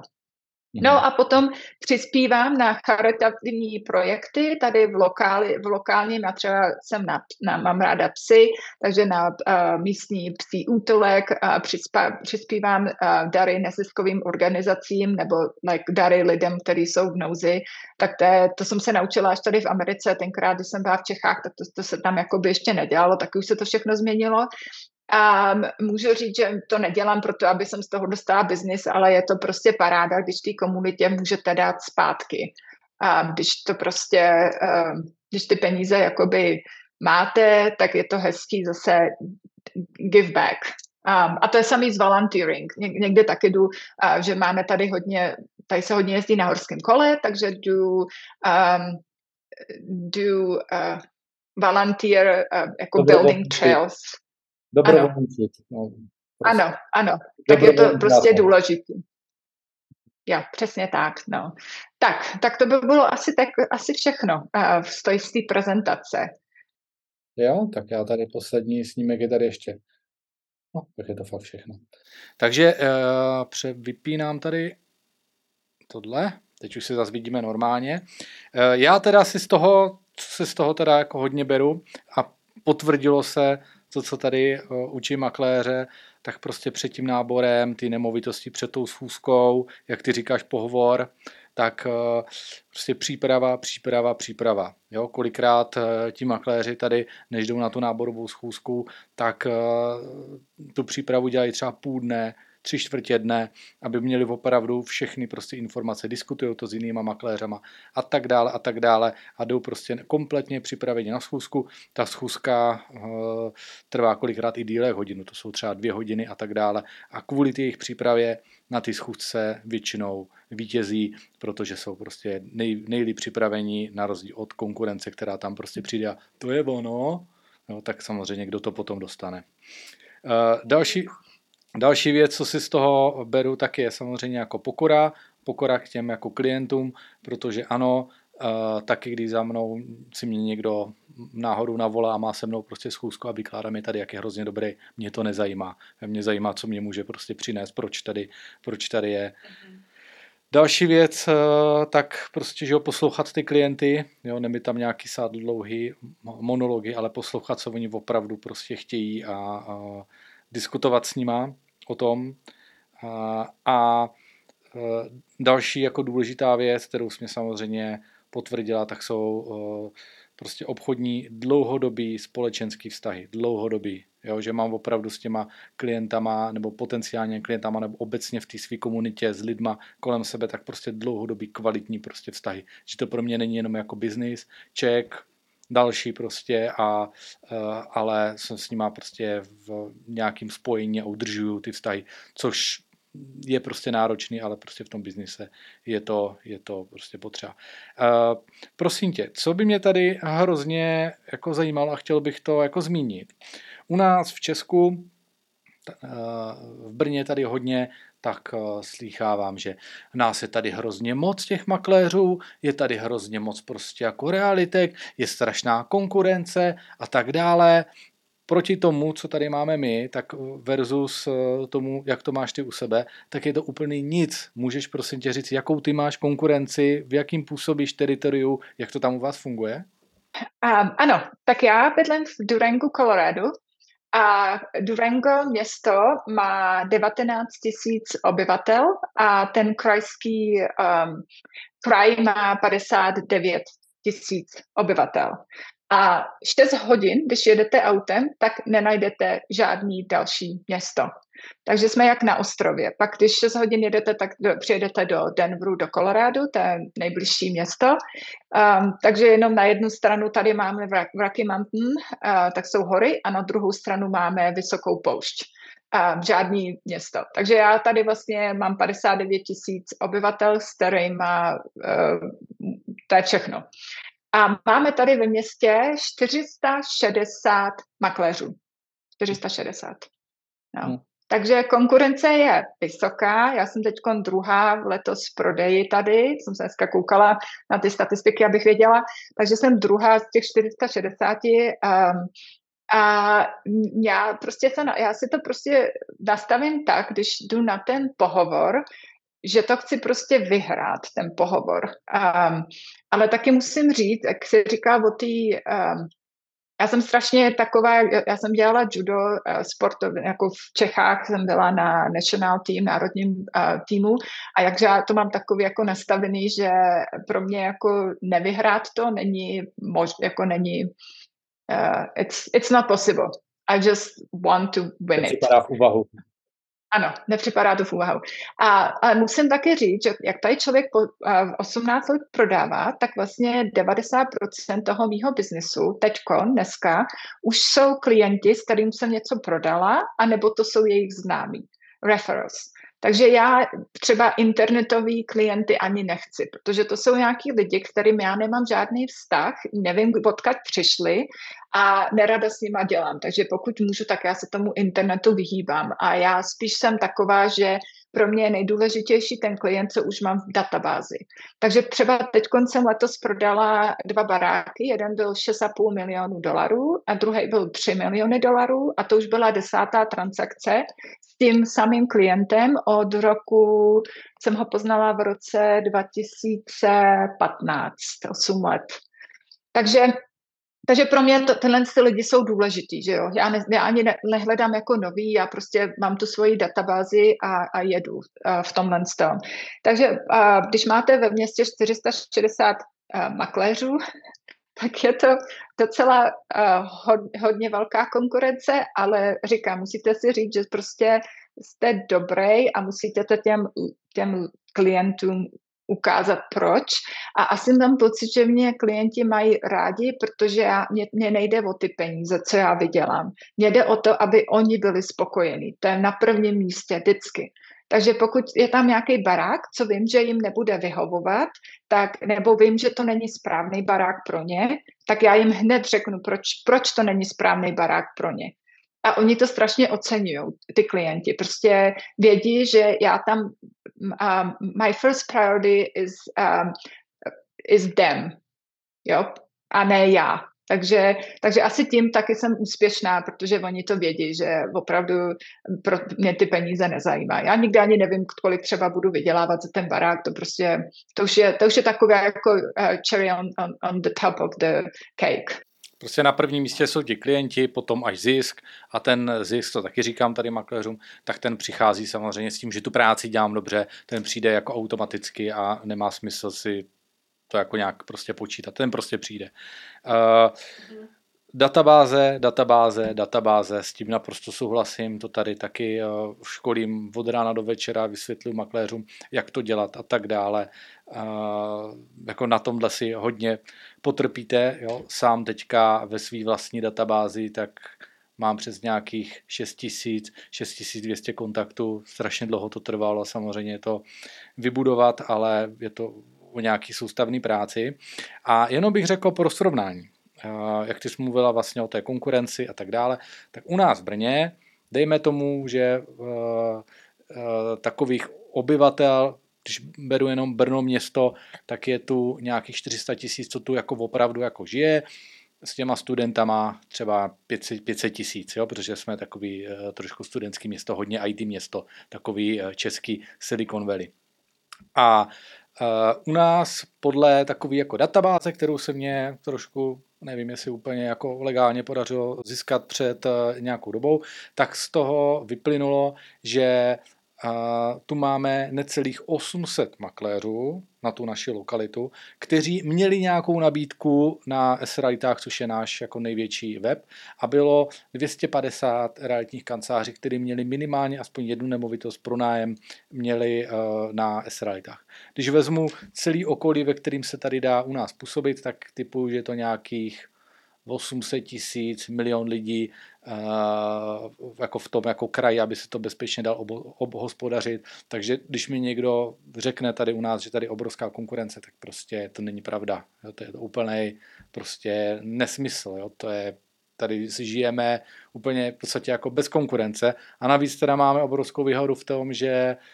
No mhm. a potom přispívám na charitativní projekty tady v, lokáli, v lokálním, já třeba jsem na, na, mám ráda psy, takže na uh, místní psí útolek uh, přispá, přispívám uh, dary neziskovým organizacím nebo like, dary lidem, kteří jsou v nouzi, tak to, je, to jsem se naučila až tady v Americe, tenkrát, když jsem byla v Čechách, tak to, to se tam jakoby ještě nedělalo, tak už se to všechno změnilo. A můžu říct, že to nedělám proto, aby jsem z toho dostala biznis, ale je to prostě paráda, když té komunitě můžete dát zpátky. A když to prostě, když ty peníze jakoby máte, tak je to hezký zase give back. Um, a to je samý s volunteering. Ně, někde taky jdu, uh, že máme tady hodně, tady se hodně jezdí na horském kole, takže jdu, um, jdu uh, volunteer uh, jako building trails. Dobrovolníci. No, prostě. Ano, ano. Tak je to prostě důležité. Jo, přesně tak, no. Tak, tak to by bylo asi, tak, asi všechno uh, z té z prezentace. Jo, tak já tady poslední snímek je tady ještě. No, tak je to fakt všechno. Takže uh, vypínám tady tohle. Teď už se zase vidíme normálně. Uh, já teda si z toho, co se z toho teda jako hodně beru a potvrdilo se to, co tady uh, učí makléře, tak prostě před tím náborem, ty nemovitosti před tou schůzkou, jak ty říkáš pohovor, tak uh, prostě příprava, příprava, příprava. Jo, kolikrát uh, ti makléři tady, než jdou na tu náborovou schůzku, tak tu přípravu dělají třeba půl dne, tři čtvrtě dne, aby měli opravdu všechny prostě informace, diskutují to s jinýma makléřama a tak dále a tak dále a jdou prostě kompletně připraveni na schůzku. Ta schůzka uh, trvá kolikrát i díle hodinu, to jsou třeba dvě hodiny a tak dále a kvůli jejich přípravě na ty schůzce většinou vítězí, protože jsou prostě nej, nejlíp připravení na rozdíl od konkurence, která tam prostě přijde a to je ono, no, tak samozřejmě kdo to potom dostane. Uh, další, Další věc, co si z toho beru, tak je samozřejmě jako pokora, pokora k těm jako klientům, protože ano, Uh, taky když za mnou si mě někdo náhodou navolá a má se mnou prostě schůzku a vykládá mi tady, jak je hrozně dobrý, mě to nezajímá. Mě zajímá, co mě může prostě přinést, proč tady, proč tady je. Mm-hmm. Další věc, uh, tak prostě, že ho poslouchat ty klienty, jo, nemít tam nějaký sád dlouhý monology, ale poslouchat, co oni opravdu prostě chtějí a, a diskutovat s nima o tom. A, a e, další jako důležitá věc, kterou jsme samozřejmě potvrdila, tak jsou e, prostě obchodní dlouhodobý společenský vztahy, dlouhodobý, jo, že mám opravdu s těma klientama nebo potenciálně klientama nebo obecně v té své komunitě s lidma kolem sebe, tak prostě dlouhodobý kvalitní prostě vztahy. Že to pro mě není jenom jako biznis, check, další prostě, a, eh, ale jsem s nima prostě v nějakým spojení a udržuju ty vztahy, což je prostě náročný, ale prostě v tom biznise je to, je to prostě potřeba. Uh, prosím tě, co by mě tady hrozně jako zajímalo a chtěl bych to jako zmínit. U nás v Česku v Brně tady hodně tak uh, slýchávám, že nás je tady hrozně moc těch makléřů, je tady hrozně moc prostě jako realitek, je strašná konkurence a tak dále. Proti tomu, co tady máme my, tak versus tomu, jak to máš ty u sebe, tak je to úplně nic. Můžeš prosím tě říct, jakou ty máš konkurenci, v jakým působíš teritoriu, jak to tam u vás funguje? Um, ano, tak já bydlím v Durangu, Colorado a Durango město má 19 tisíc obyvatel a ten krajský um, kraj má 59 tisíc obyvatel. A 6 hodin, když jedete autem, tak nenajdete žádný další město. Takže jsme jak na ostrově. Pak když 6 hodin jedete, tak do, přijedete do Denveru, do Colorado, to je nejbližší město. Um, takže jenom na jednu stranu tady máme Rocky Mountain, uh, tak jsou hory, a na druhou stranu máme vysokou poušť. Um, žádný město. Takže já tady vlastně mám 59 tisíc obyvatel, s kterými uh, to je všechno. A máme tady ve městě 460 makléřů. 460. No. Hmm. Takže konkurence je vysoká. Já jsem teď druhá letos v prodeji tady. Jsem se dneska koukala na ty statistiky, abych věděla. Takže jsem druhá z těch 460. Um, a já, prostě se, já si to prostě nastavím tak, když jdu na ten pohovor, že to chci prostě vyhrát, ten pohovor. Um, ale taky musím říct, jak se říká o té um, já jsem strašně taková, já jsem dělala judo uh, sportovně, jako v Čechách jsem byla na national team, národním uh, týmu a jakže já to mám takový jako nastavený, že pro mě jako nevyhrát to není mož, jako není, uh, it's, it's not possible. I just want to win it. v úvahu. Ano, nepřipadá to v úvahu. A, a musím také říct, že jak tady člověk po uh, 18 let prodává, tak vlastně 90% toho mýho biznesu teďko, dneska, už jsou klienti, s kterým jsem něco prodala, anebo to jsou jejich známí. Referrals. Takže já třeba internetový klienty ani nechci, protože to jsou nějaký lidi, kterým já nemám žádný vztah, nevím, odkud přišli a nerada s nima dělám. Takže pokud můžu, tak já se tomu internetu vyhýbám. A já spíš jsem taková, že pro mě je nejdůležitější ten klient, co už mám v databázi. Takže třeba teď jsem letos prodala dva baráky, jeden byl 6,5 milionů dolarů a druhý byl 3 miliony dolarů a to už byla desátá transakce s tím samým klientem od roku, jsem ho poznala v roce 2015, 8 let. Takže takže pro mě to, tenhle ty lidi jsou důležitý, že jo. Já, ne, já ani ne, nehledám jako nový, já prostě mám tu svoji databázi a, a jedu uh, v tomhle tom. Takže uh, když máte ve městě 460 uh, makléřů, *laughs* tak je to docela uh, hod, hodně velká konkurence, ale říkám, musíte si říct, že prostě jste dobrý a musíte to těm, těm klientům ukázat proč. A asi mám pocit, že mě klienti mají rádi, protože já, mě, mě nejde o ty peníze, co já vydělám. Mně jde o to, aby oni byli spokojení. To je na prvním místě vždycky. Takže pokud je tam nějaký barák, co vím, že jim nebude vyhovovat, tak, nebo vím, že to není správný barák pro ně, tak já jim hned řeknu, proč, proč to není správný barák pro ně. A oni to strašně oceňují, ty klienti. Prostě vědí, že já tam, um, my first priority is, um, is them, jo, a ne já. Takže, takže asi tím taky jsem úspěšná, protože oni to vědí, že opravdu pro mě ty peníze nezajímají. Já nikdy ani nevím, kolik třeba budu vydělávat za ten barák, to prostě, to už je, to už je takové jako uh, cherry on, on, on the top of the cake. Prostě na prvním místě jsou ti klienti, potom až zisk a ten zisk, to taky říkám tady makléřům, tak ten přichází samozřejmě s tím, že tu práci dělám dobře, ten přijde jako automaticky a nemá smysl si to jako nějak prostě počítat, ten prostě přijde. Uh, databáze, databáze, databáze, s tím naprosto souhlasím, to tady taky uh, školím od rána do večera, vysvětluji makléřům, jak to dělat a tak dále. Uh, jako na tomhle si hodně potrpíte, jo? sám teďka ve své vlastní databázi, tak mám přes nějakých 6000, 6200 kontaktů, strašně dlouho to trvalo samozřejmě to vybudovat, ale je to o nějaký soustavný práci. A jenom bych řekl pro srovnání, jak ty jsi mluvila vlastně o té konkurenci a tak dále, tak u nás v Brně, dejme tomu, že takových obyvatel, když beru jenom Brno město, tak je tu nějakých 400 tisíc, co tu jako opravdu jako žije s těma studentama třeba 500 tisíc, protože jsme takový uh, trošku studentský město, hodně IT město, takový český Silicon Valley. A u nás podle takové jako databáze, kterou se mě trošku, nevím, jestli úplně jako legálně podařilo získat před uh, nějakou dobou, tak z toho vyplynulo, že a tu máme necelých 800 makléřů na tu naši lokalitu, kteří měli nějakou nabídku na S-Realitách, což je náš jako největší web, a bylo 250 realitních kanceláří, kteří měli minimálně aspoň jednu nemovitost pro nájem, měli uh, na S-Realitách. Když vezmu celý okolí, ve kterým se tady dá u nás působit, tak typu, že je to nějakých 800 tisíc, milion lidí jako v tom jako kraji, aby se to bezpečně dal obhospodařit. Takže když mi někdo řekne tady u nás, že tady je obrovská konkurence, tak prostě to není pravda. Jo, to je to úplný prostě nesmysl. Jo, to je tady si žijeme úplně v podstatě jako bez konkurence a navíc teda máme obrovskou výhodu v tom, že uh,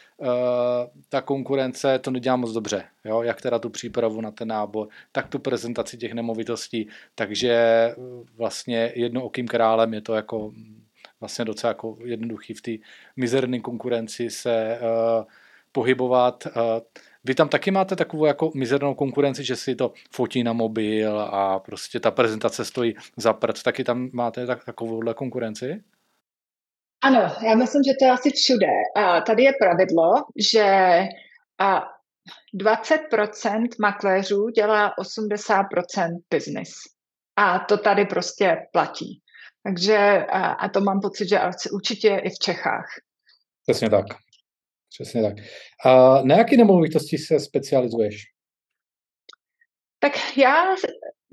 ta konkurence to nedělá moc dobře, jo? jak teda tu přípravu na ten nábor, tak tu prezentaci těch nemovitostí, takže eh, vlastně jednookým králem je to jako vlastně docela jako jednoduchý v té mizerné konkurenci se uh, pohybovat. Uh, vy tam taky máte takovou jako mizernou konkurenci, že si to fotí na mobil a prostě ta prezentace stojí za prd. Taky tam máte tak, takovouhle konkurenci? Ano, já myslím, že to je asi všude. A tady je pravidlo, že a 20% makléřů dělá 80% business. A to tady prostě platí. Takže a, a to mám pocit, že určitě i v Čechách. Přesně tak. Přesně tak. A na jaké nemovitosti se specializuješ? Tak já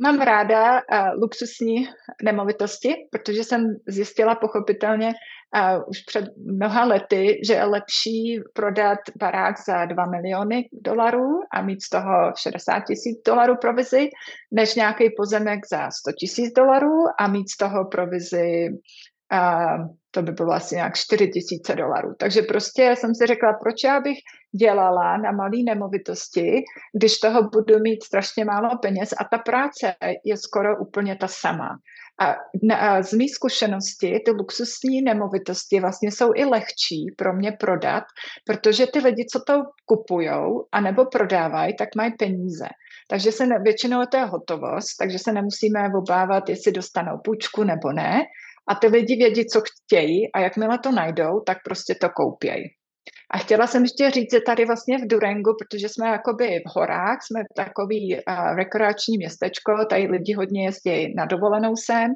mám ráda uh, luxusní nemovitosti, protože jsem zjistila pochopitelně uh, už před mnoha lety, že je lepší prodat barák za 2 miliony dolarů a mít z toho 60 tisíc dolarů provizi, než nějaký pozemek za 100 tisíc dolarů a mít z toho provizi to by bylo asi nějak 4 tisíce dolarů. Takže prostě jsem si řekla, proč já bych dělala na malé nemovitosti, když toho budu mít strašně málo peněz a ta práce je skoro úplně ta sama. A, a z mé zkušenosti ty luxusní nemovitosti vlastně jsou i lehčí pro mě prodat, protože ty lidi, co to kupujou a nebo prodávají, tak mají peníze. Takže se ne, většinou to je hotovost, takže se nemusíme obávat, jestli dostanou půjčku nebo ne a ty lidi vědí, co chtějí a jakmile to najdou, tak prostě to koupějí. A chtěla jsem ještě říct, že tady vlastně v Durangu, protože jsme jakoby v horách, jsme takový uh, rekreační městečko, tady lidi hodně jezdí na dovolenou sem,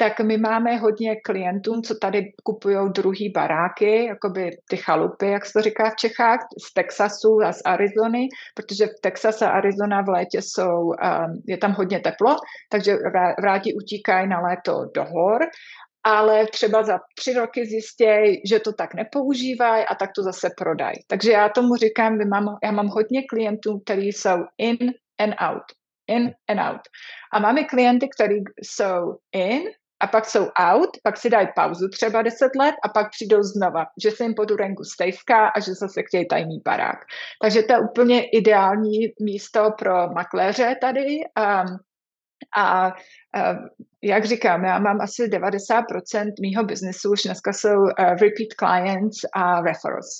tak my máme hodně klientů, co tady kupují druhý baráky, jakoby ty chalupy, jak se to říká v Čechách, z Texasu a z Arizony, protože v Texas a Arizona v létě jsou, um, je tam hodně teplo, takže rádi utíkají na léto do hor ale třeba za tři roky zjistějí, že to tak nepoužívají a tak to zase prodají. Takže já tomu říkám, mám, já mám hodně klientů, kteří jsou in and out. In and out. A máme klienty, kteří jsou in a pak jsou out, pak si dají pauzu třeba 10 let a pak přijdou znova, že se jim po Durangu stejská a že zase chtějí tajný barák. Takže to je úplně ideální místo pro makléře tady. Um, a jak říkám, já mám asi 90% mýho biznesu už dneska jsou uh, repeat clients a referrals.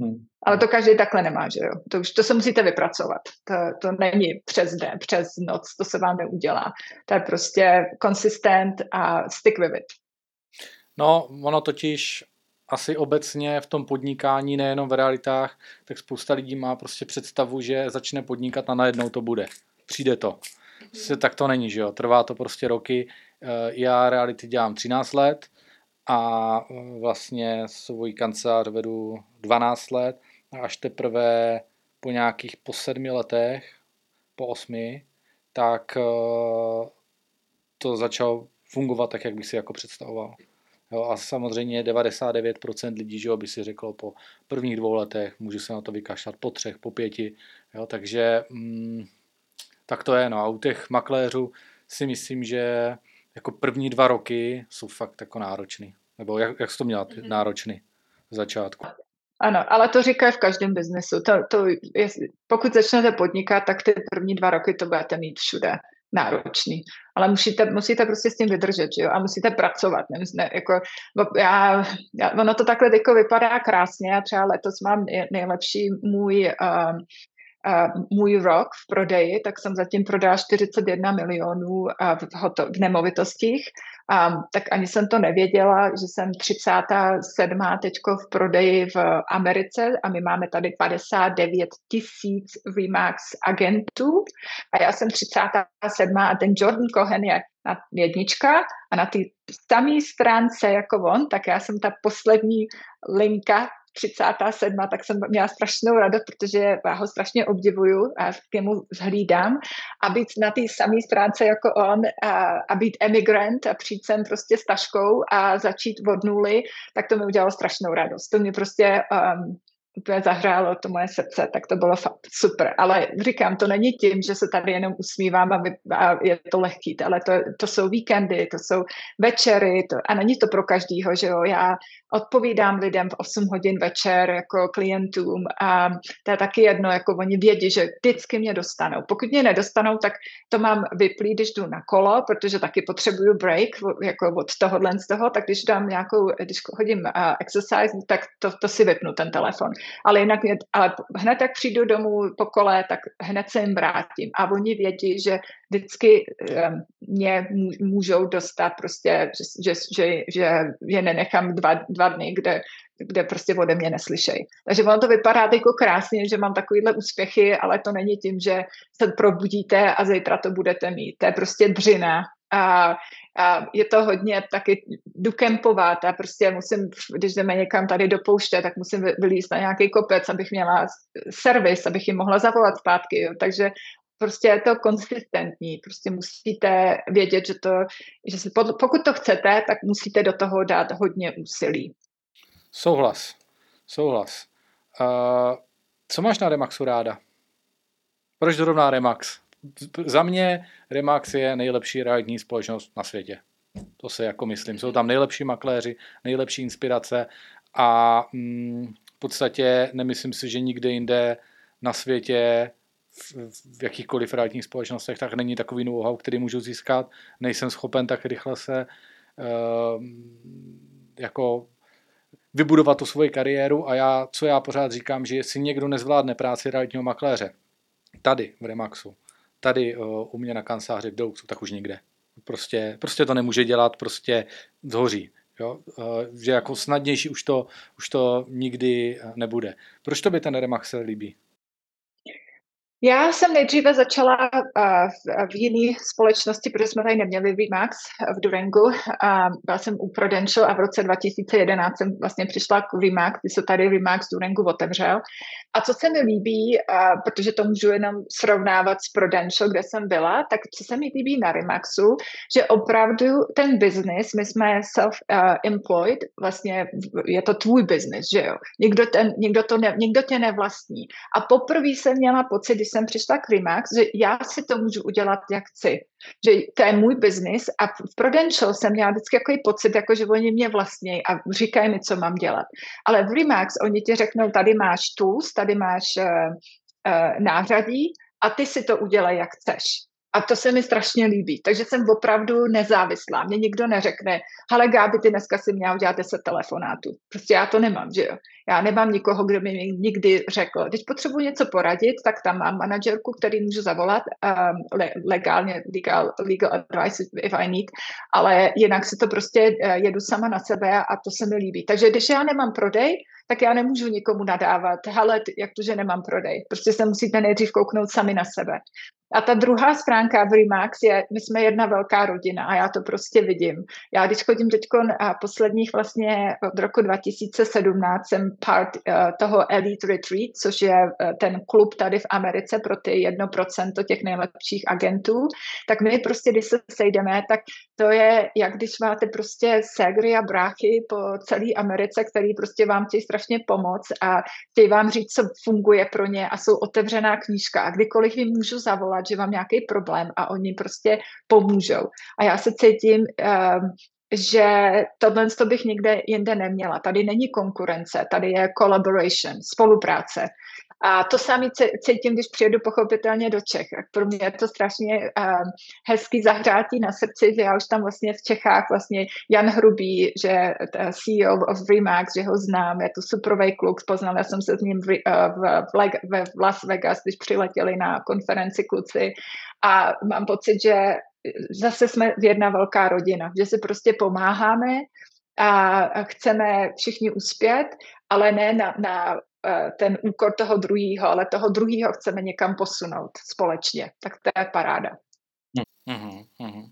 Hmm. Ale to každý takhle nemá, že jo? To, už, to se musíte vypracovat. To, to není přes den, přes noc, to se vám neudělá. To je prostě consistent a stick with it. No, ono totiž asi obecně v tom podnikání, nejenom v realitách, tak spousta lidí má prostě představu, že začne podnikat a najednou to bude. Přijde to. Prostě tak to není, že jo, trvá to prostě roky. Eh, já reality dělám 13 let a eh, vlastně svůj kancelář vedu 12 let a až teprve po nějakých po sedmi letech, po osmi, tak eh, to začalo fungovat tak, jak bych si jako představoval. Jo, a samozřejmě 99% lidí že jo, by si řeklo po prvních dvou letech, můžu se na to vykašlat po třech, po pěti. Jo, takže mm, tak to je. No a u těch makléřů si myslím, že jako první dva roky jsou fakt jako náročný. Nebo jak, jak jsi to měla mm-hmm. náročný v začátku? ano, ale to říká v každém biznesu. To, to je, pokud začnete podnikat, tak ty první dva roky to budete mít všude náročný. Ale musíte, musíte prostě s tím vydržet, že jo? A musíte pracovat. Ne, ne, jako, já, já, ono to takhle jako vypadá krásně. Já třeba letos mám nejlepší můj uh, můj rok v prodeji, tak jsem zatím prodala 41 milionů v, v nemovitostích. A, tak ani jsem to nevěděla, že jsem 37. teďko v prodeji v Americe a my máme tady 59 tisíc Remax agentů a já jsem 37. a ten Jordan Cohen je na jednička a na té samé stránce jako on, tak já jsem ta poslední linka 37, tak jsem měla strašnou radost, protože já ho strašně obdivuju a k němu zhlídám a být na té samé stránce jako on a, a být emigrant a přijít sem prostě s taškou a začít od nuly, tak to mi udělalo strašnou radost. To mě prostě um, úplně zahrálo to moje srdce, tak to bylo fakt super. Ale říkám, to není tím, že se tady jenom usmívám a, vy, a je to lehký, ale to, to jsou víkendy, to jsou večery to, a není to pro každýho, že jo. Já odpovídám lidem v 8 hodin večer jako klientům a to je taky jedno, jako oni vědí, že vždycky mě dostanou. Pokud mě nedostanou, tak to mám vyplý, když jdu na kolo, protože taky potřebuju break jako od tohohle z toho, tak když dám nějakou, když hodím uh, exercise, tak to, to si vypnu ten telefon ale jinak ale hned jak přijdu domů po kole, tak hned se jim vrátím. A oni vědí, že vždycky mě můžou dostat prostě, že, že, že je nenechám dva, dva dny, kde kde prostě ode mě neslyšej. Takže ono to vypadá jako krásně, že mám takovýhle úspěchy, ale to není tím, že se probudíte a zítra to budete mít. To je prostě dřina a, a je to hodně taky jdu kempovat a prostě musím, když jdeme někam tady do pouště, tak musím vylíst na nějaký kopec, abych měla servis, abych jim mohla zavolat zpátky. Jo. Takže prostě je to konsistentní, prostě musíte vědět, že to, že se, pokud to chcete, tak musíte do toho dát hodně úsilí. Souhlas, souhlas. Uh, co máš na Remaxu ráda? Proč zrovna Remax? Za mě Remax je nejlepší realitní společnost na světě. To se jako myslím. Jsou tam nejlepší makléři, nejlepší inspirace a mm, v podstatě nemyslím si, že nikde jinde na světě v, jakýchkoliv realitních společnostech tak není takový know-how, který můžu získat. Nejsem schopen tak rychle se uh, jako vybudovat tu svoji kariéru a já, co já pořád říkám, že jestli někdo nezvládne práci realitního makléře, tady v Remaxu, tady uh, u mě na kanceláři v Deluxu, tak už nikde. Prostě, prostě to nemůže dělat, prostě zhoří. Jo? Uh, že jako snadnější už to, už to nikdy nebude. Proč to by ten Remax líbí? Já jsem nejdříve začala uh, v jiné společnosti, protože jsme tady neměli VMAX v Durangu. A byla jsem u Prudential a v roce 2011 jsem vlastně přišla k VMAX, kdy se tady VMAX Durangu otevřel. A co se mi líbí, uh, protože to můžu jenom srovnávat s Prudential, kde jsem byla, tak co se mi líbí na Remaxu, že opravdu ten business, my jsme self-employed, vlastně je to tvůj business, že jo? Nikdo, ten, nikdo, to ne, nikdo tě nevlastní. A poprvé jsem měla pocit, když jsem přišla k Remax, že já si to můžu udělat, jak chci. Že to je můj biznis a v Prudential jsem měla vždycky takový pocit, jako že oni mě vlastní a říkají mi, co mám dělat. Ale v Remax oni ti řeknou, tady máš tools, tady máš uh, uh, nářadí a ty si to udělej, jak chceš. A to se mi strašně líbí. Takže jsem opravdu nezávislá. Mně nikdo neřekne, ale Gáby, ty dneska si měla udělat 10 telefonátů. Prostě já to nemám, že jo. Já nemám nikoho, kdo mi nikdy řekl, když potřebuji něco poradit, tak tam mám manažerku, který můžu zavolat um, le, legálně, legal, legal advice if I need, ale jinak si to prostě uh, jedu sama na sebe a to se mi líbí. Takže když já nemám prodej, tak já nemůžu nikomu nadávat, hele, jak to, že nemám prodej. Prostě se musíte nejdřív kouknout sami na sebe. A ta druhá stránka v Remax je, my jsme jedna velká rodina a já to prostě vidím. Já když chodím teď posledních vlastně od roku 2017 jsem part uh, toho Elite Retreat, což je uh, ten klub tady v Americe pro ty 1% těch nejlepších agentů, tak my prostě, když se sejdeme, tak to je, jak když máte prostě ségry a bráchy po celé Americe, který prostě vám chtějí strašně pomoct a chtějí vám říct, co funguje pro ně a jsou otevřená knížka a kdykoliv jim můžu zavolat, že mám nějaký problém a oni prostě pomůžou. A já se cítím, um, že tohle to bych nikde jinde neměla. Tady není konkurence, tady je collaboration, spolupráce. A to sami cítím, když přijedu pochopitelně do Čech. Pro mě je to strašně um, hezký zahřátí na srdci, že já už tam vlastně v Čechách vlastně Jan Hrubý, že CEO of Remax, že ho znám, je to superový kluk, poznala jsem se s ním v, v, v, v Las Vegas, když přiletěli na konferenci kluci a mám pocit, že zase jsme jedna velká rodina, že si prostě pomáháme a chceme všichni uspět, ale ne na, na Eh, ten úkor toho druhého, ale toho druhého chceme někam posunout společně. Tak to je paráda. Mm-hmm, mm-hmm.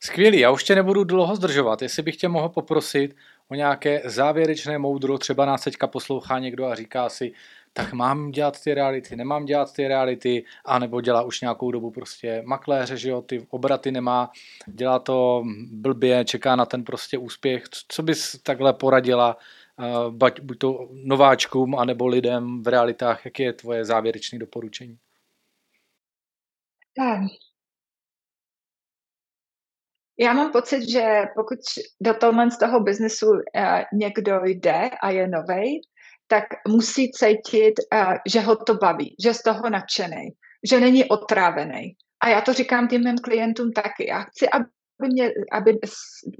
Skvělý, já už tě nebudu dlouho zdržovat. Jestli bych tě mohl poprosit o nějaké závěrečné moudro, třeba nás teďka poslouchá někdo a říká si, tak mám dělat ty reality, nemám dělat ty reality, anebo dělá už nějakou dobu prostě makléře, že jo, ty obraty nemá, dělá to blbě, čeká na ten prostě úspěch. Co bys takhle poradila buď, buď to nováčkům, anebo lidem v realitách. Jaké je tvoje závěrečné doporučení? Já mám pocit, že pokud do tohle z toho biznesu uh, někdo jde a je novej, tak musí cítit, uh, že ho to baví, že z toho nadšený, že není otrávený. A já to říkám těm mým klientům taky. Já chci, aby aby, mě, aby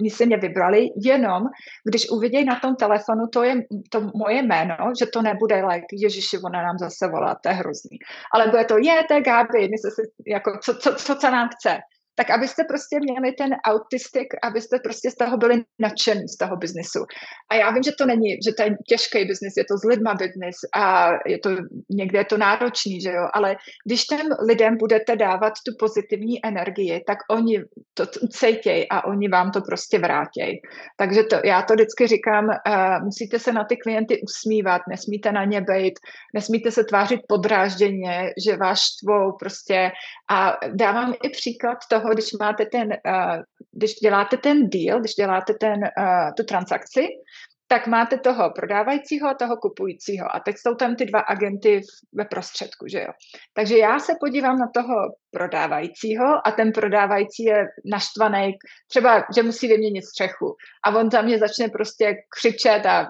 si mě vybrali, jenom když uvidějí na tom telefonu, to je to moje jméno, že to nebude like, Ježiši, ona nám zase volá, to je hrozný. Ale bude to, je, to je Gabi, my se, jako, co, co, co, co nám chce tak abyste prostě měli ten autistik, abyste prostě z toho byli nadšení z toho biznesu. A já vím, že to není, že to je těžký biznis, je to s lidma biznis a je to, někde je to náročný, že jo, ale když těm lidem budete dávat tu pozitivní energii, tak oni to ucejtějí a oni vám to prostě vrátějí. Takže to, já to vždycky říkám, uh, musíte se na ty klienty usmívat, nesmíte na ně být, nesmíte se tvářit podrážděně, že vás štvou prostě a dávám i příklad toho, toho, když máte ten, uh, když děláte ten deal, když děláte ten, uh, tu transakci, tak máte toho prodávajícího a toho kupujícího. A teď jsou tam ty dva agenty ve prostředku, že jo. Takže já se podívám na toho prodávajícího a ten prodávající je naštvaný, třeba, že musí vyměnit střechu. A on za mě začne prostě křičet a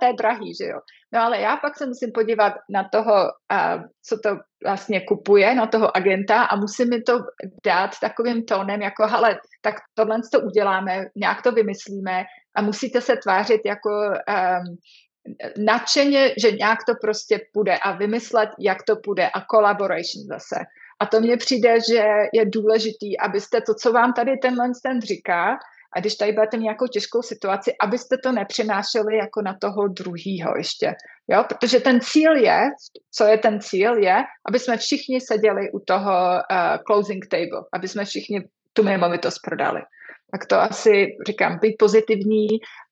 to je drahý, že jo. No ale já pak se musím podívat na toho, co to vlastně kupuje, na toho agenta a musím mi to dát takovým tónem, jako hele, tak tohle to uděláme, nějak to vymyslíme a musíte se tvářit jako um, nadšeně, že nějak to prostě půjde a vymyslet, jak to půjde a collaboration zase. A to mně přijde, že je důležitý, abyste to, co vám tady tenhle ten říká, a když tady budete nějakou těžkou situaci, abyste to nepřinášeli jako na toho druhýho ještě. Jo? Protože ten cíl je, co je ten cíl, je, aby jsme všichni seděli u toho uh, closing table, aby jsme všichni tu nemovitost prodali. Tak to asi říkám, být pozitivní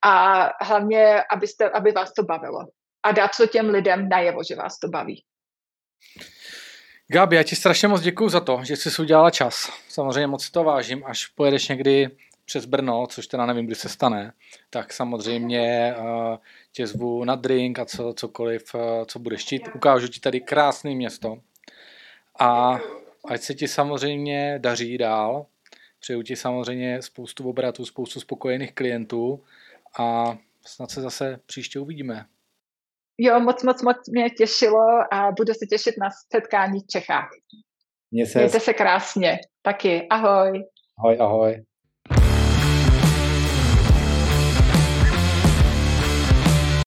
a hlavně, abyste, aby vás to bavilo. A dát to těm lidem najevo, že vás to baví. Gabi, já ti strašně moc děkuji za to, že jsi udělala čas. Samozřejmě moc to vážím, až pojedeš někdy přes Brno, což teda nevím, kdy se stane, tak samozřejmě uh, tě zvu na drink a co, cokoliv, uh, co budeš chtít. Ukážu ti tady krásné město. A ať se ti samozřejmě daří dál. Přeju ti samozřejmě spoustu obratů, spoustu spokojených klientů a snad se zase příště uvidíme. Jo, moc, moc, moc mě těšilo a budu se těšit na setkání v Čechách. Mějte se krásně. Taky. Ahoj. Ahoj, ahoj.